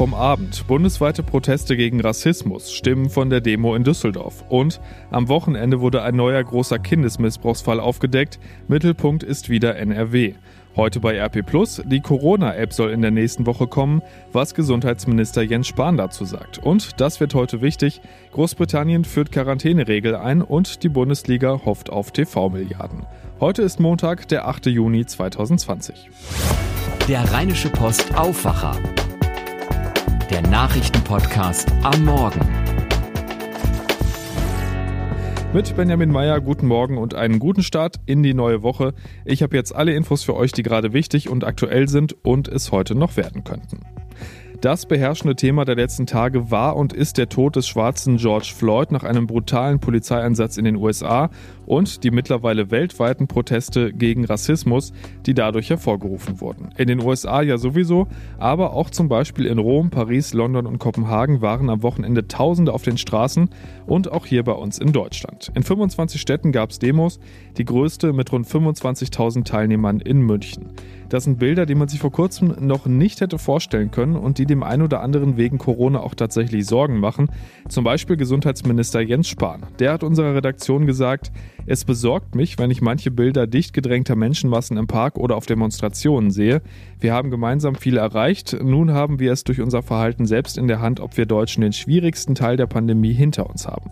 vom Abend. Bundesweite Proteste gegen Rassismus, Stimmen von der Demo in Düsseldorf. Und am Wochenende wurde ein neuer großer Kindesmissbrauchsfall aufgedeckt. Mittelpunkt ist wieder NRW. Heute bei RP Plus, die Corona-App soll in der nächsten Woche kommen, was Gesundheitsminister Jens Spahn dazu sagt. Und das wird heute wichtig, Großbritannien führt Quarantäneregel ein und die Bundesliga hofft auf TV-Milliarden. Heute ist Montag, der 8. Juni 2020. Der Rheinische Post Aufwacher. Der Nachrichtenpodcast am Morgen. Mit Benjamin Meyer, guten Morgen und einen guten Start in die neue Woche. Ich habe jetzt alle Infos für euch, die gerade wichtig und aktuell sind und es heute noch werden könnten. Das beherrschende Thema der letzten Tage war und ist der Tod des schwarzen George Floyd nach einem brutalen Polizeieinsatz in den USA und die mittlerweile weltweiten Proteste gegen Rassismus, die dadurch hervorgerufen wurden. In den USA ja sowieso, aber auch zum Beispiel in Rom, Paris, London und Kopenhagen waren am Wochenende Tausende auf den Straßen und auch hier bei uns in Deutschland. In 25 Städten gab es Demos, die größte mit rund 25.000 Teilnehmern in München. Das sind Bilder, die man sich vor kurzem noch nicht hätte vorstellen können und die dem einen oder anderen wegen Corona auch tatsächlich Sorgen machen. Zum Beispiel Gesundheitsminister Jens Spahn. Der hat unserer Redaktion gesagt, es besorgt mich, wenn ich manche Bilder dicht gedrängter Menschenmassen im Park oder auf Demonstrationen sehe. Wir haben gemeinsam viel erreicht. Nun haben wir es durch unser Verhalten selbst in der Hand, ob wir Deutschen den schwierigsten Teil der Pandemie hinter uns haben.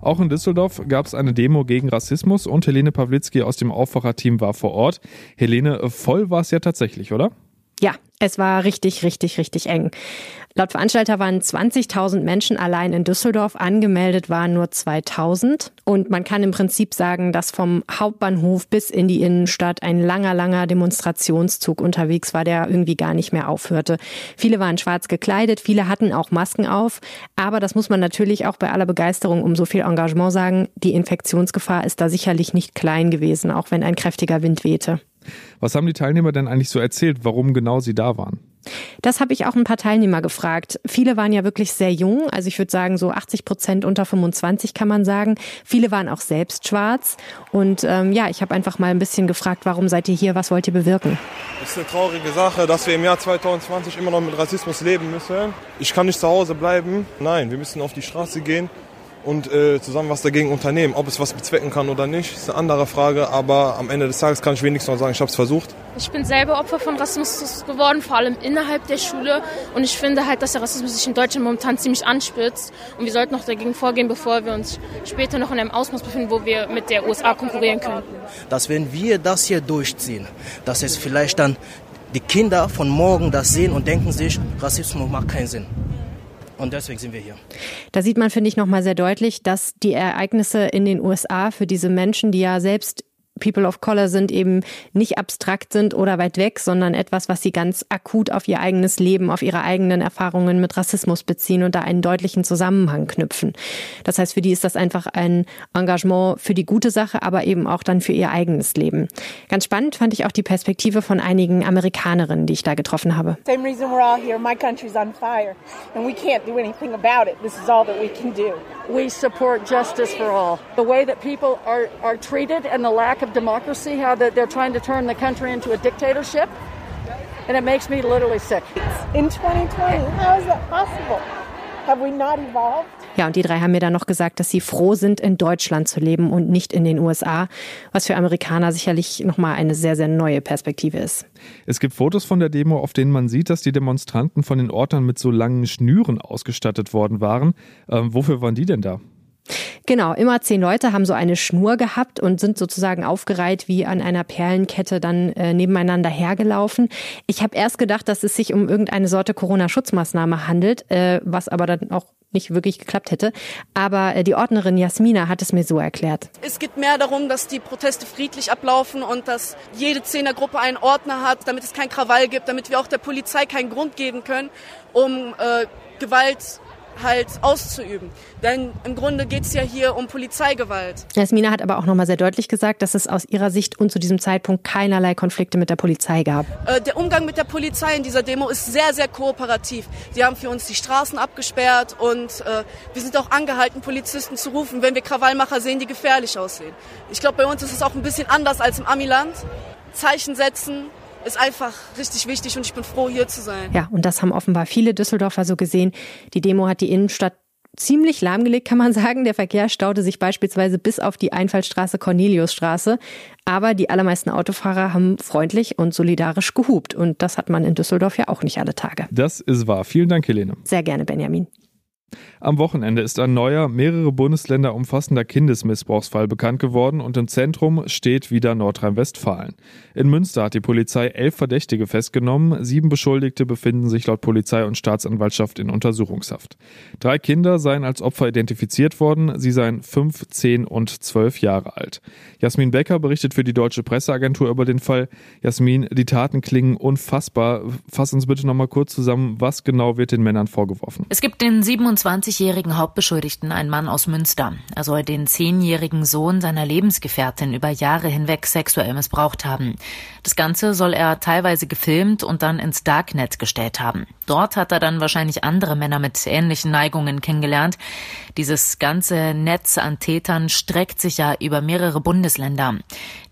Auch in Düsseldorf gab es eine Demo gegen Rassismus und Helene Pawlitzki aus dem Aufwacherteam war vor Ort. Helene, voll war es ja tatsächlich, oder? Ja, es war richtig, richtig, richtig eng. Laut Veranstalter waren 20.000 Menschen allein in Düsseldorf, angemeldet waren nur 2.000. Und man kann im Prinzip sagen, dass vom Hauptbahnhof bis in die Innenstadt ein langer, langer Demonstrationszug unterwegs war, der irgendwie gar nicht mehr aufhörte. Viele waren schwarz gekleidet, viele hatten auch Masken auf. Aber das muss man natürlich auch bei aller Begeisterung um so viel Engagement sagen, die Infektionsgefahr ist da sicherlich nicht klein gewesen, auch wenn ein kräftiger Wind wehte. Was haben die Teilnehmer denn eigentlich so erzählt, warum genau sie da waren? Das habe ich auch ein paar Teilnehmer gefragt. Viele waren ja wirklich sehr jung, also ich würde sagen so 80 Prozent unter 25 kann man sagen. Viele waren auch selbst schwarz und ähm, ja, ich habe einfach mal ein bisschen gefragt, warum seid ihr hier, was wollt ihr bewirken? Es ist eine traurige Sache, dass wir im Jahr 2020 immer noch mit Rassismus leben müssen. Ich kann nicht zu Hause bleiben. Nein, wir müssen auf die Straße gehen und äh, zusammen was dagegen unternehmen. Ob es was bezwecken kann oder nicht, ist eine andere Frage. Aber am Ende des Tages kann ich wenigstens noch sagen, ich habe es versucht. Ich bin selber Opfer von Rassismus geworden, vor allem innerhalb der Schule. Und ich finde halt, dass der Rassismus sich in Deutschland momentan ziemlich anspitzt. Und wir sollten noch dagegen vorgehen, bevor wir uns später noch in einem Ausmaß befinden, wo wir mit der USA konkurrieren könnten. Dass wenn wir das hier durchziehen, dass es vielleicht dann die Kinder von morgen das sehen und denken sich, Rassismus macht keinen Sinn. Und deswegen sind wir hier. Da sieht man, finde ich, nochmal sehr deutlich, dass die Ereignisse in den USA für diese Menschen, die ja selbst People of Color sind, eben nicht abstrakt sind oder weit weg, sondern etwas, was sie ganz akut auf ihr eigenes Leben, auf ihre eigenen Erfahrungen mit Rassismus beziehen und da einen deutlichen Zusammenhang knüpfen. Das heißt, für die ist das einfach ein Engagement für die gute Sache, aber eben auch dann für ihr eigenes Leben. Ganz spannend fand ich auch die Perspektive von einigen Amerikanerinnen, die ich da getroffen habe. Same reason we're all here. My country's on fire and we can't do anything about it. This is all that we can do. We support justice for all. The way that people are, are treated and the lack of democracy, how that they're trying to turn the country into a dictatorship. And it makes me literally sick. In 2020, how is that possible? Have we not evolved? Ja, und die drei haben mir dann noch gesagt, dass sie froh sind, in Deutschland zu leben und nicht in den USA, was für Amerikaner sicherlich nochmal eine sehr, sehr neue Perspektive ist. Es gibt Fotos von der Demo, auf denen man sieht, dass die Demonstranten von den Ordnern mit so langen Schnüren ausgestattet worden waren. Ähm, wofür waren die denn da? Genau, immer zehn Leute haben so eine Schnur gehabt und sind sozusagen aufgereiht wie an einer Perlenkette dann äh, nebeneinander hergelaufen. Ich habe erst gedacht, dass es sich um irgendeine Sorte Corona-Schutzmaßnahme handelt, äh, was aber dann auch nicht wirklich geklappt hätte. Aber äh, die Ordnerin Jasmina hat es mir so erklärt. Es geht mehr darum, dass die Proteste friedlich ablaufen und dass jede Zehnergruppe einen Ordner hat, damit es kein Krawall gibt, damit wir auch der Polizei keinen Grund geben können, um äh, Gewalt halt auszuüben. Denn im Grunde geht es ja hier um Polizeigewalt. Jasmina hat aber auch nochmal sehr deutlich gesagt, dass es aus ihrer Sicht und zu diesem Zeitpunkt keinerlei Konflikte mit der Polizei gab. Äh, der Umgang mit der Polizei in dieser Demo ist sehr, sehr kooperativ. Die haben für uns die Straßen abgesperrt und äh, wir sind auch angehalten, Polizisten zu rufen, wenn wir Krawallmacher sehen, die gefährlich aussehen. Ich glaube, bei uns ist es auch ein bisschen anders als im Amiland. Zeichen setzen, ist einfach richtig wichtig und ich bin froh, hier zu sein. Ja, und das haben offenbar viele Düsseldorfer so gesehen. Die Demo hat die Innenstadt ziemlich lahmgelegt, kann man sagen. Der Verkehr staute sich beispielsweise bis auf die Einfallstraße Corneliusstraße. Aber die allermeisten Autofahrer haben freundlich und solidarisch gehupt. Und das hat man in Düsseldorf ja auch nicht alle Tage. Das ist wahr. Vielen Dank, Helene. Sehr gerne, Benjamin. Am Wochenende ist ein neuer, mehrere Bundesländer umfassender Kindesmissbrauchsfall bekannt geworden und im Zentrum steht wieder Nordrhein-Westfalen. In Münster hat die Polizei elf Verdächtige festgenommen, sieben Beschuldigte befinden sich laut Polizei und Staatsanwaltschaft in Untersuchungshaft. Drei Kinder seien als Opfer identifiziert worden, sie seien fünf, zehn und zwölf Jahre alt. Jasmin Becker berichtet für die Deutsche Presseagentur über den Fall. Jasmin, die Taten klingen unfassbar. Fass uns bitte nochmal kurz zusammen, was genau wird den Männern vorgeworfen? Es gibt den 27 25-jährigen Hauptbeschuldigten, ein Mann aus Münster. Er soll den zehnjährigen Sohn seiner Lebensgefährtin über Jahre hinweg sexuell missbraucht haben. Das Ganze soll er teilweise gefilmt und dann ins Darknet gestellt haben. Dort hat er dann wahrscheinlich andere Männer mit ähnlichen Neigungen kennengelernt. Dieses ganze Netz an Tätern streckt sich ja über mehrere Bundesländer.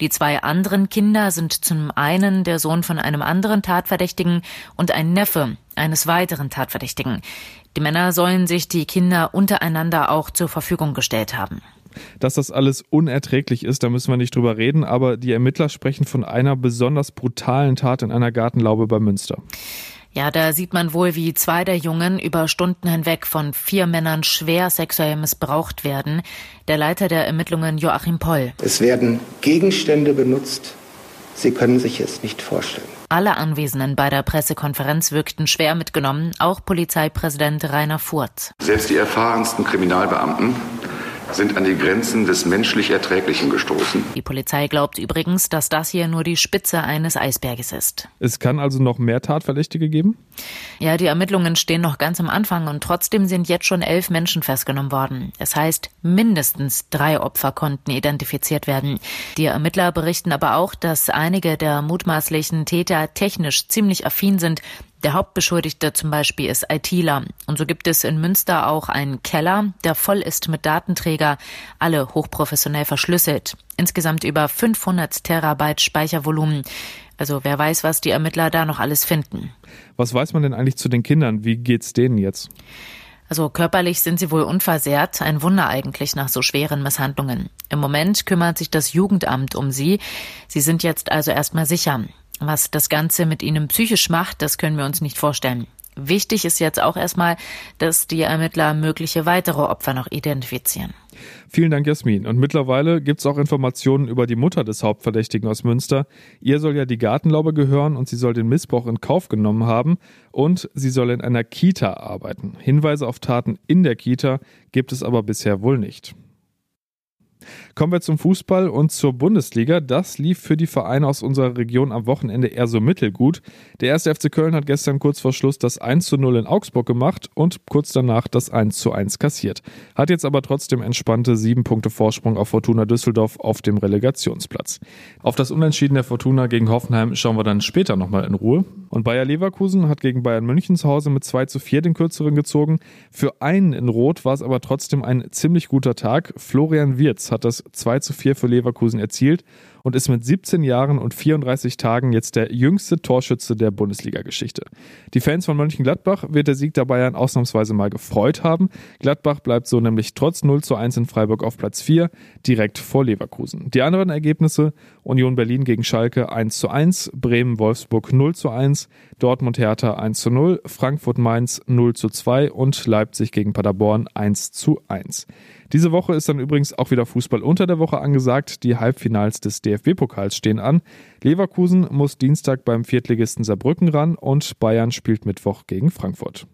Die zwei anderen Kinder sind zum einen der Sohn von einem anderen Tatverdächtigen und ein Neffe eines weiteren Tatverdächtigen. Die Männer sollen sich die Kinder untereinander auch zur Verfügung gestellt haben. Dass das alles unerträglich ist, da müssen wir nicht drüber reden, aber die Ermittler sprechen von einer besonders brutalen Tat in einer Gartenlaube bei Münster. Ja, da sieht man wohl, wie zwei der Jungen über Stunden hinweg von vier Männern schwer sexuell missbraucht werden. Der Leiter der Ermittlungen Joachim Poll. Es werden Gegenstände benutzt. Sie können sich es nicht vorstellen. Alle Anwesenden bei der Pressekonferenz wirkten schwer mitgenommen, auch Polizeipräsident Rainer Furth. Selbst die erfahrensten Kriminalbeamten sind an die Grenzen des menschlich Erträglichen gestoßen. Die Polizei glaubt übrigens, dass das hier nur die Spitze eines Eisberges ist. Es kann also noch mehr Tatverdächtige geben? Ja, die Ermittlungen stehen noch ganz am Anfang und trotzdem sind jetzt schon elf Menschen festgenommen worden. Es heißt, mindestens drei Opfer konnten identifiziert werden. Die Ermittler berichten aber auch, dass einige der mutmaßlichen Täter technisch ziemlich affin sind der Hauptbeschuldigte zum Beispiel ist ITler. Und so gibt es in Münster auch einen Keller, der voll ist mit Datenträger, alle hochprofessionell verschlüsselt. Insgesamt über 500 Terabyte Speichervolumen. Also wer weiß, was die Ermittler da noch alles finden. Was weiß man denn eigentlich zu den Kindern? Wie geht's denen jetzt? Also körperlich sind sie wohl unversehrt, ein Wunder eigentlich nach so schweren Misshandlungen. Im Moment kümmert sich das Jugendamt um sie. Sie sind jetzt also erstmal sicher. Was das Ganze mit ihnen psychisch macht, das können wir uns nicht vorstellen. Wichtig ist jetzt auch erstmal, dass die Ermittler mögliche weitere Opfer noch identifizieren. Vielen Dank, Jasmin. Und mittlerweile gibt es auch Informationen über die Mutter des Hauptverdächtigen aus Münster. Ihr soll ja die Gartenlaube gehören und sie soll den Missbrauch in Kauf genommen haben und sie soll in einer Kita arbeiten. Hinweise auf Taten in der Kita gibt es aber bisher wohl nicht. Kommen wir zum Fußball und zur Bundesliga. Das lief für die Vereine aus unserer Region am Wochenende eher so mittelgut. Der erste FC Köln hat gestern kurz vor Schluss das 1 zu 0 in Augsburg gemacht und kurz danach das 1 zu 1 kassiert. Hat jetzt aber trotzdem entspannte sieben Punkte Vorsprung auf Fortuna Düsseldorf auf dem Relegationsplatz. Auf das Unentschieden der Fortuna gegen Hoffenheim schauen wir dann später nochmal in Ruhe. Und Bayer Leverkusen hat gegen Bayern München zu Hause mit 2 zu 4 den kürzeren gezogen. Für einen in Rot war es aber trotzdem ein ziemlich guter Tag. Florian Wirz hat das 2 zu 4 für Leverkusen erzielt und ist mit 17 Jahren und 34 Tagen jetzt der jüngste Torschütze der Bundesliga-Geschichte. Die Fans von Mönchengladbach wird der Sieg der Bayern ausnahmsweise mal gefreut haben. Gladbach bleibt so nämlich trotz 0 zu 1 in Freiburg auf Platz 4, direkt vor Leverkusen. Die anderen Ergebnisse Union Berlin gegen Schalke 1 zu 1, Bremen Wolfsburg 0 zu 1, Dortmund Hertha 1 zu 0, Frankfurt Mainz 0 zu 2 und Leipzig gegen Paderborn 1 zu 1. Diese Woche ist dann übrigens auch wieder Fußball unter der Woche angesagt. Die Halbfinals des DFB-Pokals stehen an. Leverkusen muss Dienstag beim Viertligisten Saarbrücken ran und Bayern spielt Mittwoch gegen Frankfurt.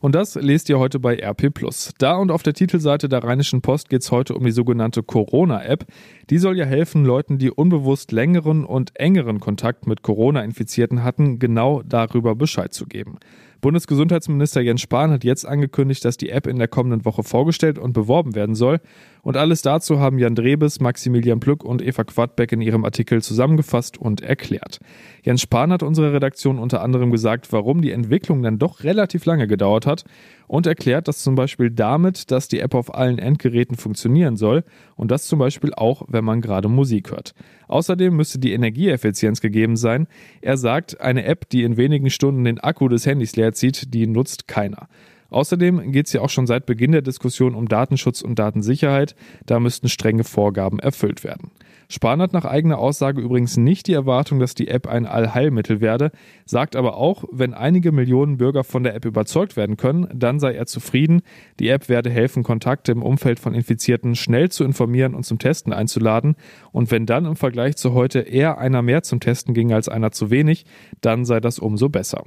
Und das lest ihr heute bei RP Da und auf der Titelseite der Rheinischen Post geht es heute um die sogenannte Corona-App. Die soll ja helfen, Leuten, die unbewusst längeren und engeren Kontakt mit Corona-Infizierten hatten, genau darüber Bescheid zu geben. Bundesgesundheitsminister Jens Spahn hat jetzt angekündigt, dass die App in der kommenden Woche vorgestellt und beworben werden soll. Und alles dazu haben Jan Drebes, Maximilian Plück und Eva Quadbeck in ihrem Artikel zusammengefasst und erklärt. Jens Spahn hat unserer Redaktion unter anderem gesagt, warum die Entwicklung dann doch relativ lange gedauert hat. Und erklärt, dass zum Beispiel damit, dass die App auf allen Endgeräten funktionieren soll und das zum Beispiel auch, wenn man gerade Musik hört. Außerdem müsste die Energieeffizienz gegeben sein. Er sagt, eine App, die in wenigen Stunden den Akku des Handys leer zieht, die nutzt keiner. Außerdem geht es ja auch schon seit Beginn der Diskussion um Datenschutz und Datensicherheit. Da müssten strenge Vorgaben erfüllt werden. Spahn hat nach eigener Aussage übrigens nicht die Erwartung, dass die App ein Allheilmittel werde, sagt aber auch, wenn einige Millionen Bürger von der App überzeugt werden können, dann sei er zufrieden. Die App werde helfen, Kontakte im Umfeld von Infizierten schnell zu informieren und zum Testen einzuladen. Und wenn dann im Vergleich zu heute eher einer mehr zum Testen ging als einer zu wenig, dann sei das umso besser.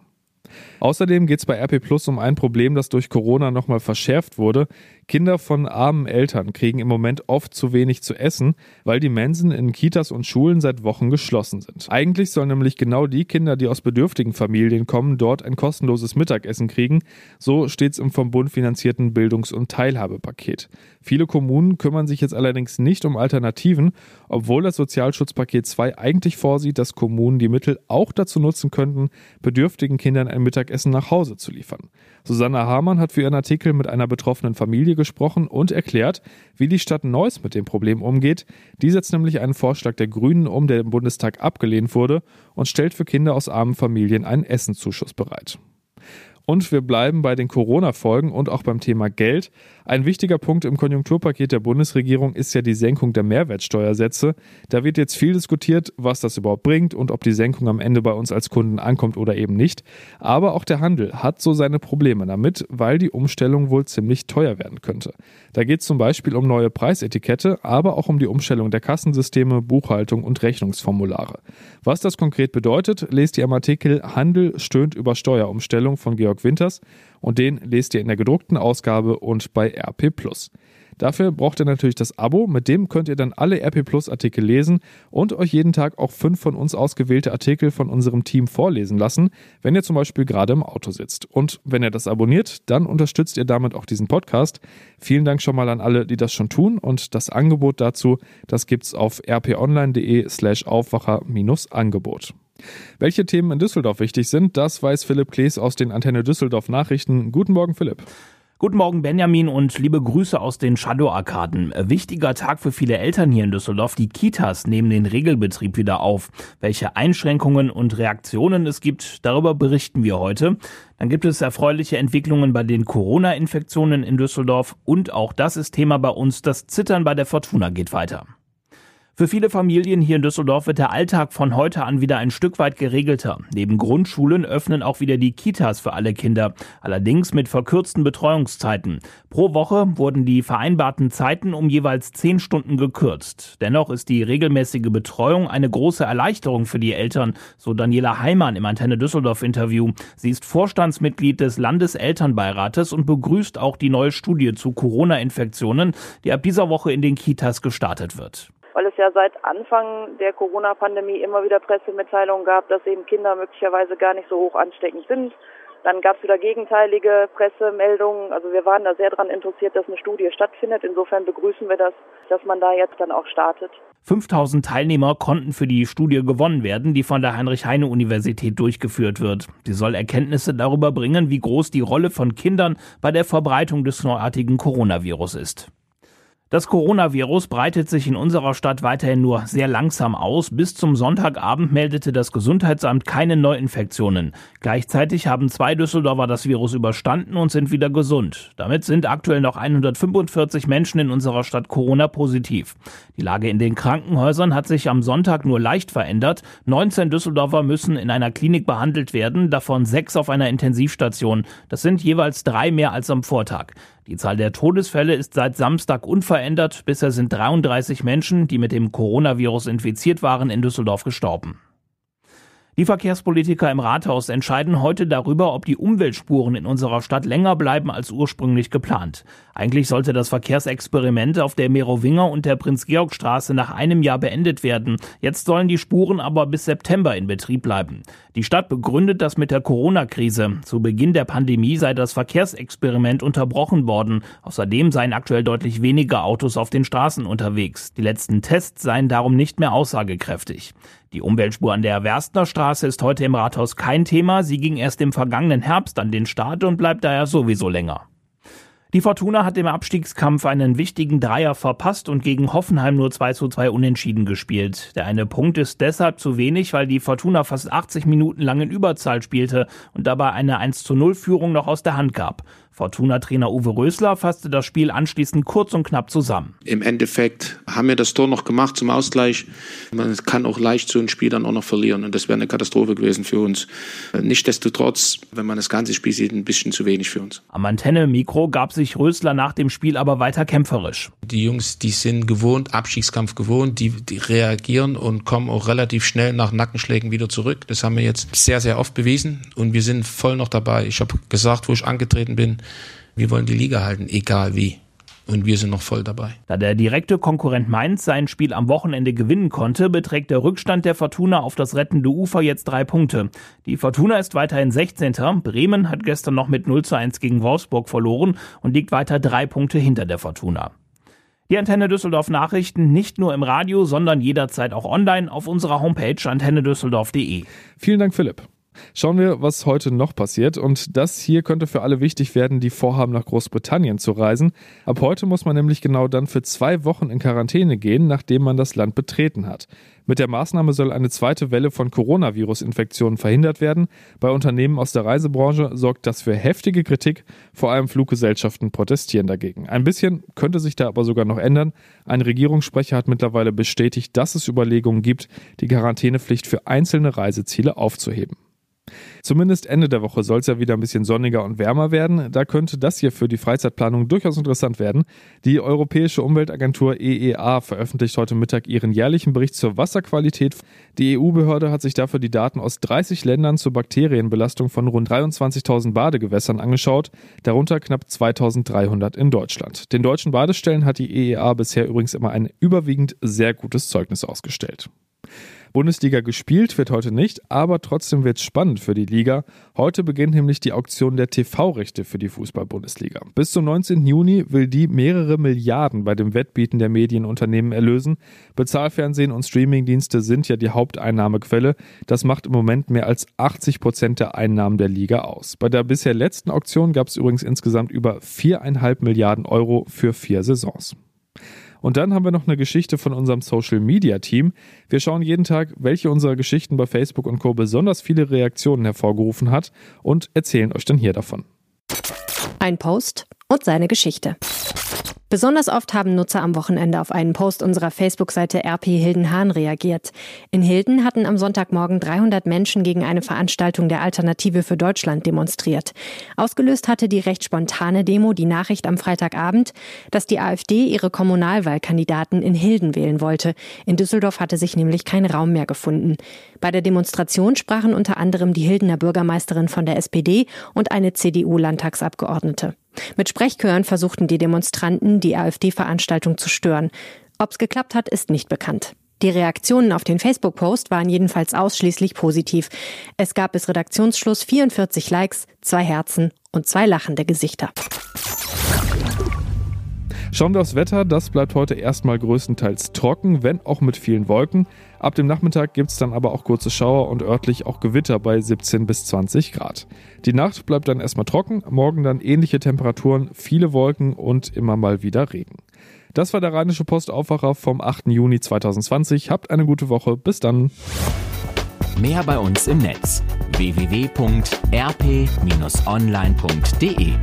Außerdem geht es bei RP Plus um ein Problem, das durch Corona nochmal verschärft wurde. Kinder von armen Eltern kriegen im Moment oft zu wenig zu essen, weil die Mensen in Kitas und Schulen seit Wochen geschlossen sind. Eigentlich sollen nämlich genau die Kinder, die aus bedürftigen Familien kommen, dort ein kostenloses Mittagessen kriegen. So steht es im vom Bund finanzierten Bildungs- und Teilhabepaket. Viele Kommunen kümmern sich jetzt allerdings nicht um Alternativen, obwohl das Sozialschutzpaket 2 eigentlich vorsieht, dass Kommunen die Mittel auch dazu nutzen könnten, bedürftigen Kindern ein Mittagessen nach Hause zu liefern. Susanna Hamann hat für ihren Artikel mit einer betroffenen Familie gesprochen und erklärt, wie die Stadt Neuss mit dem Problem umgeht. Die setzt nämlich einen Vorschlag der Grünen um, der im Bundestag abgelehnt wurde und stellt für Kinder aus armen Familien einen Essenzuschuss bereit. Und wir bleiben bei den Corona-Folgen und auch beim Thema Geld. Ein wichtiger Punkt im Konjunkturpaket der Bundesregierung ist ja die Senkung der Mehrwertsteuersätze. Da wird jetzt viel diskutiert, was das überhaupt bringt und ob die Senkung am Ende bei uns als Kunden ankommt oder eben nicht. Aber auch der Handel hat so seine Probleme damit, weil die Umstellung wohl ziemlich teuer werden könnte. Da geht es zum Beispiel um neue Preisetikette, aber auch um die Umstellung der Kassensysteme, Buchhaltung und Rechnungsformulare. Was das konkret bedeutet, lest ihr im Artikel Handel stöhnt über Steuerumstellung von Georg Winters und den lest ihr in der gedruckten Ausgabe und bei RP Dafür braucht ihr natürlich das Abo, mit dem könnt ihr dann alle RP Plus Artikel lesen und euch jeden Tag auch fünf von uns ausgewählte Artikel von unserem Team vorlesen lassen, wenn ihr zum Beispiel gerade im Auto sitzt. Und wenn ihr das abonniert, dann unterstützt ihr damit auch diesen Podcast. Vielen Dank schon mal an alle, die das schon tun und das Angebot dazu, das gibt's auf rponline.de slash Aufwacher-Angebot. Welche Themen in Düsseldorf wichtig sind, das weiß Philipp Klees aus den Antenne Düsseldorf Nachrichten. Guten Morgen, Philipp. Guten Morgen, Benjamin, und liebe Grüße aus den Shadow-Arkaden. Wichtiger Tag für viele Eltern hier in Düsseldorf. Die Kitas nehmen den Regelbetrieb wieder auf. Welche Einschränkungen und Reaktionen es gibt, darüber berichten wir heute. Dann gibt es erfreuliche Entwicklungen bei den Corona-Infektionen in Düsseldorf. Und auch das ist Thema bei uns. Das Zittern bei der Fortuna geht weiter. Für viele Familien hier in Düsseldorf wird der Alltag von heute an wieder ein Stück weit geregelter. Neben Grundschulen öffnen auch wieder die Kitas für alle Kinder, allerdings mit verkürzten Betreuungszeiten. Pro Woche wurden die vereinbarten Zeiten um jeweils zehn Stunden gekürzt. Dennoch ist die regelmäßige Betreuung eine große Erleichterung für die Eltern, so Daniela Heimann im Antenne Düsseldorf Interview. Sie ist Vorstandsmitglied des Landeselternbeirates und begrüßt auch die neue Studie zu Corona-Infektionen, die ab dieser Woche in den Kitas gestartet wird weil es ja seit Anfang der Corona-Pandemie immer wieder Pressemitteilungen gab, dass eben Kinder möglicherweise gar nicht so hoch ansteckend sind. Dann gab es wieder gegenteilige Pressemeldungen. Also wir waren da sehr daran interessiert, dass eine Studie stattfindet. Insofern begrüßen wir das, dass man da jetzt dann auch startet. 5000 Teilnehmer konnten für die Studie gewonnen werden, die von der Heinrich-Heine-Universität durchgeführt wird. Sie soll Erkenntnisse darüber bringen, wie groß die Rolle von Kindern bei der Verbreitung des neuartigen Coronavirus ist. Das Coronavirus breitet sich in unserer Stadt weiterhin nur sehr langsam aus. Bis zum Sonntagabend meldete das Gesundheitsamt keine Neuinfektionen. Gleichzeitig haben zwei Düsseldorfer das Virus überstanden und sind wieder gesund. Damit sind aktuell noch 145 Menschen in unserer Stadt Corona-positiv. Die Lage in den Krankenhäusern hat sich am Sonntag nur leicht verändert. 19 Düsseldorfer müssen in einer Klinik behandelt werden, davon sechs auf einer Intensivstation. Das sind jeweils drei mehr als am Vortag. Die Zahl der Todesfälle ist seit Samstag unverändert. Bisher sind 33 Menschen, die mit dem Coronavirus infiziert waren, in Düsseldorf gestorben. Die Verkehrspolitiker im Rathaus entscheiden heute darüber, ob die Umweltspuren in unserer Stadt länger bleiben als ursprünglich geplant. Eigentlich sollte das Verkehrsexperiment auf der Merowinger und der Prinz-Georg-Straße nach einem Jahr beendet werden. Jetzt sollen die Spuren aber bis September in Betrieb bleiben. Die Stadt begründet das mit der Corona-Krise. Zu Beginn der Pandemie sei das Verkehrsexperiment unterbrochen worden. Außerdem seien aktuell deutlich weniger Autos auf den Straßen unterwegs. Die letzten Tests seien darum nicht mehr aussagekräftig. Die Umweltspur an der Werstner Straße ist heute im Rathaus kein Thema. Sie ging erst im vergangenen Herbst an den Start und bleibt daher sowieso länger. Die Fortuna hat im Abstiegskampf einen wichtigen Dreier verpasst und gegen Hoffenheim nur 2 zu 2 unentschieden gespielt. Der eine Punkt ist deshalb zu wenig, weil die Fortuna fast 80 Minuten lang in Überzahl spielte und dabei eine 1 zu 0 Führung noch aus der Hand gab. Fortuna-Trainer Uwe Rösler fasste das Spiel anschließend kurz und knapp zusammen. Im Endeffekt haben wir das Tor noch gemacht zum Ausgleich. Man kann auch leicht so ein Spiel dann auch noch verlieren und das wäre eine Katastrophe gewesen für uns. Nichtsdestotrotz, wenn man das ganze Spiel sieht, ein bisschen zu wenig für uns. Am Antenne-Mikro gab sich Rösler nach dem Spiel aber weiter kämpferisch. Die Jungs, die sind gewohnt, Abstiegskampf gewohnt, die, die reagieren und kommen auch relativ schnell nach Nackenschlägen wieder zurück. Das haben wir jetzt sehr, sehr oft bewiesen und wir sind voll noch dabei. Ich habe gesagt, wo ich angetreten bin, wir wollen die Liga halten, egal wie. Und wir sind noch voll dabei. Da der direkte Konkurrent Mainz sein Spiel am Wochenende gewinnen konnte, beträgt der Rückstand der Fortuna auf das rettende Ufer jetzt drei Punkte. Die Fortuna ist weiterhin 16. Bremen hat gestern noch mit 0 zu 1 gegen Wolfsburg verloren und liegt weiter drei Punkte hinter der Fortuna. Die Antenne Düsseldorf Nachrichten nicht nur im Radio, sondern jederzeit auch online auf unserer Homepage antennedüsseldorf.de. Vielen Dank, Philipp. Schauen wir, was heute noch passiert. Und das hier könnte für alle wichtig werden, die vorhaben, nach Großbritannien zu reisen. Ab heute muss man nämlich genau dann für zwei Wochen in Quarantäne gehen, nachdem man das Land betreten hat. Mit der Maßnahme soll eine zweite Welle von Coronavirus-Infektionen verhindert werden. Bei Unternehmen aus der Reisebranche sorgt das für heftige Kritik. Vor allem Fluggesellschaften protestieren dagegen. Ein bisschen könnte sich da aber sogar noch ändern. Ein Regierungssprecher hat mittlerweile bestätigt, dass es Überlegungen gibt, die Quarantänepflicht für einzelne Reiseziele aufzuheben. Zumindest Ende der Woche soll es ja wieder ein bisschen sonniger und wärmer werden. Da könnte das hier für die Freizeitplanung durchaus interessant werden. Die Europäische Umweltagentur EEA veröffentlicht heute Mittag ihren jährlichen Bericht zur Wasserqualität. Die EU-Behörde hat sich dafür die Daten aus 30 Ländern zur Bakterienbelastung von rund 23.000 Badegewässern angeschaut, darunter knapp 2300 in Deutschland. Den deutschen Badestellen hat die EEA bisher übrigens immer ein überwiegend sehr gutes Zeugnis ausgestellt. Bundesliga gespielt wird heute nicht, aber trotzdem wird es spannend für die Liga. Heute beginnt nämlich die Auktion der TV-Rechte für die Fußball-Bundesliga. Bis zum 19. Juni will die mehrere Milliarden bei dem Wettbieten der Medienunternehmen erlösen. Bezahlfernsehen und Streamingdienste sind ja die Haupteinnahmequelle. Das macht im Moment mehr als 80 Prozent der Einnahmen der Liga aus. Bei der bisher letzten Auktion gab es übrigens insgesamt über viereinhalb Milliarden Euro für vier Saisons. Und dann haben wir noch eine Geschichte von unserem Social Media Team. Wir schauen jeden Tag, welche unserer Geschichten bei Facebook und Co. besonders viele Reaktionen hervorgerufen hat und erzählen euch dann hier davon. Ein Post und seine Geschichte. Besonders oft haben Nutzer am Wochenende auf einen Post unserer Facebook-Seite RP Hildenhahn reagiert. In Hilden hatten am Sonntagmorgen 300 Menschen gegen eine Veranstaltung der Alternative für Deutschland demonstriert. Ausgelöst hatte die recht spontane Demo die Nachricht am Freitagabend, dass die AfD ihre Kommunalwahlkandidaten in Hilden wählen wollte. In Düsseldorf hatte sich nämlich kein Raum mehr gefunden. Bei der Demonstration sprachen unter anderem die Hildener Bürgermeisterin von der SPD und eine CDU-Landtagsabgeordnete. Mit Sprechchören versuchten die Demonstranten, die AfD-Veranstaltung zu stören. Ob's geklappt hat, ist nicht bekannt. Die Reaktionen auf den Facebook-Post waren jedenfalls ausschließlich positiv. Es gab bis Redaktionsschluss 44 Likes, zwei Herzen und zwei lachende Gesichter. Schauen wir aufs Wetter. Das bleibt heute erstmal größtenteils trocken, wenn auch mit vielen Wolken. Ab dem Nachmittag gibt es dann aber auch kurze Schauer und örtlich auch Gewitter bei 17 bis 20 Grad. Die Nacht bleibt dann erstmal trocken, morgen dann ähnliche Temperaturen, viele Wolken und immer mal wieder Regen. Das war der Rheinische Postaufwacher vom 8. Juni 2020. Habt eine gute Woche. Bis dann. Mehr bei uns im Netz www.rp-online.de